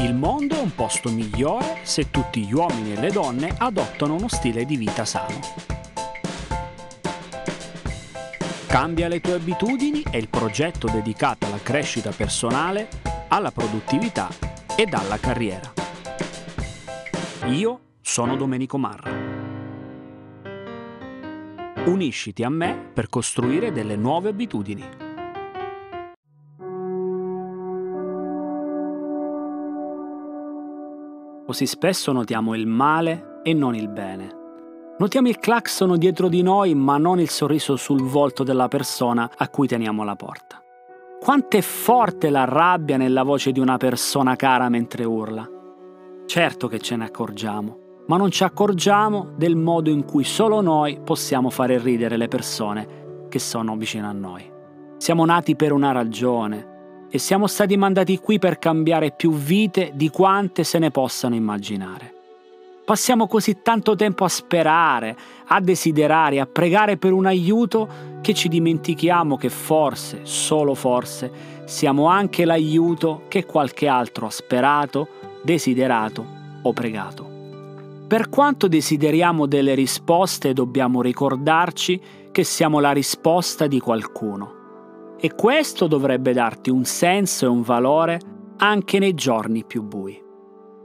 Il mondo è un posto migliore se tutti gli uomini e le donne adottano uno stile di vita sano. Cambia le tue abitudini è il progetto dedicato alla crescita personale, alla produttività ed alla carriera. Io sono Domenico Marra. Unisciti a me per costruire delle nuove abitudini. Così spesso notiamo il male e non il bene. Notiamo il clacson dietro di noi, ma non il sorriso sul volto della persona a cui teniamo la porta. Quanto è forte la rabbia nella voce di una persona cara mentre urla. Certo che ce ne accorgiamo, ma non ci accorgiamo del modo in cui solo noi possiamo fare ridere le persone che sono vicino a noi. Siamo nati per una ragione, e siamo stati mandati qui per cambiare più vite di quante se ne possano immaginare. Passiamo così tanto tempo a sperare, a desiderare, a pregare per un aiuto che ci dimentichiamo che forse, solo forse, siamo anche l'aiuto che qualche altro ha sperato, desiderato o pregato. Per quanto desideriamo delle risposte, dobbiamo ricordarci che siamo la risposta di qualcuno e questo dovrebbe darti un senso e un valore anche nei giorni più bui.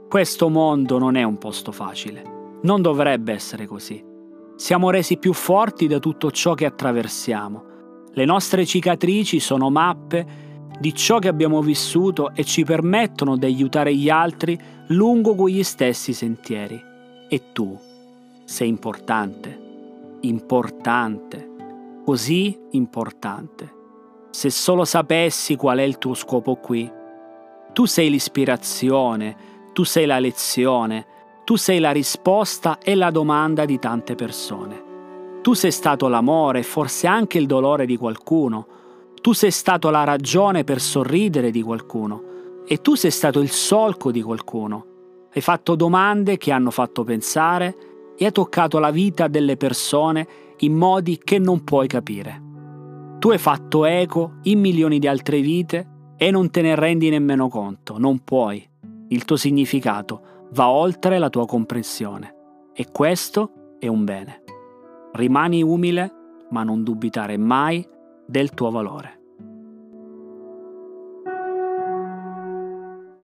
Questo mondo non è un posto facile, non dovrebbe essere così. Siamo resi più forti da tutto ciò che attraversiamo. Le nostre cicatrici sono mappe di ciò che abbiamo vissuto e ci permettono di aiutare gli altri lungo quegli stessi sentieri. E tu sei importante, importante, così importante se solo sapessi qual è il tuo scopo qui. Tu sei l'ispirazione, tu sei la lezione, tu sei la risposta e la domanda di tante persone. Tu sei stato l'amore e forse anche il dolore di qualcuno. Tu sei stato la ragione per sorridere di qualcuno. E tu sei stato il solco di qualcuno. Hai fatto domande che hanno fatto pensare e hai toccato la vita delle persone in modi che non puoi capire. Tu hai fatto eco in milioni di altre vite e non te ne rendi nemmeno conto, non puoi. Il tuo significato va oltre la tua comprensione e questo è un bene. Rimani umile, ma non dubitare mai del tuo valore.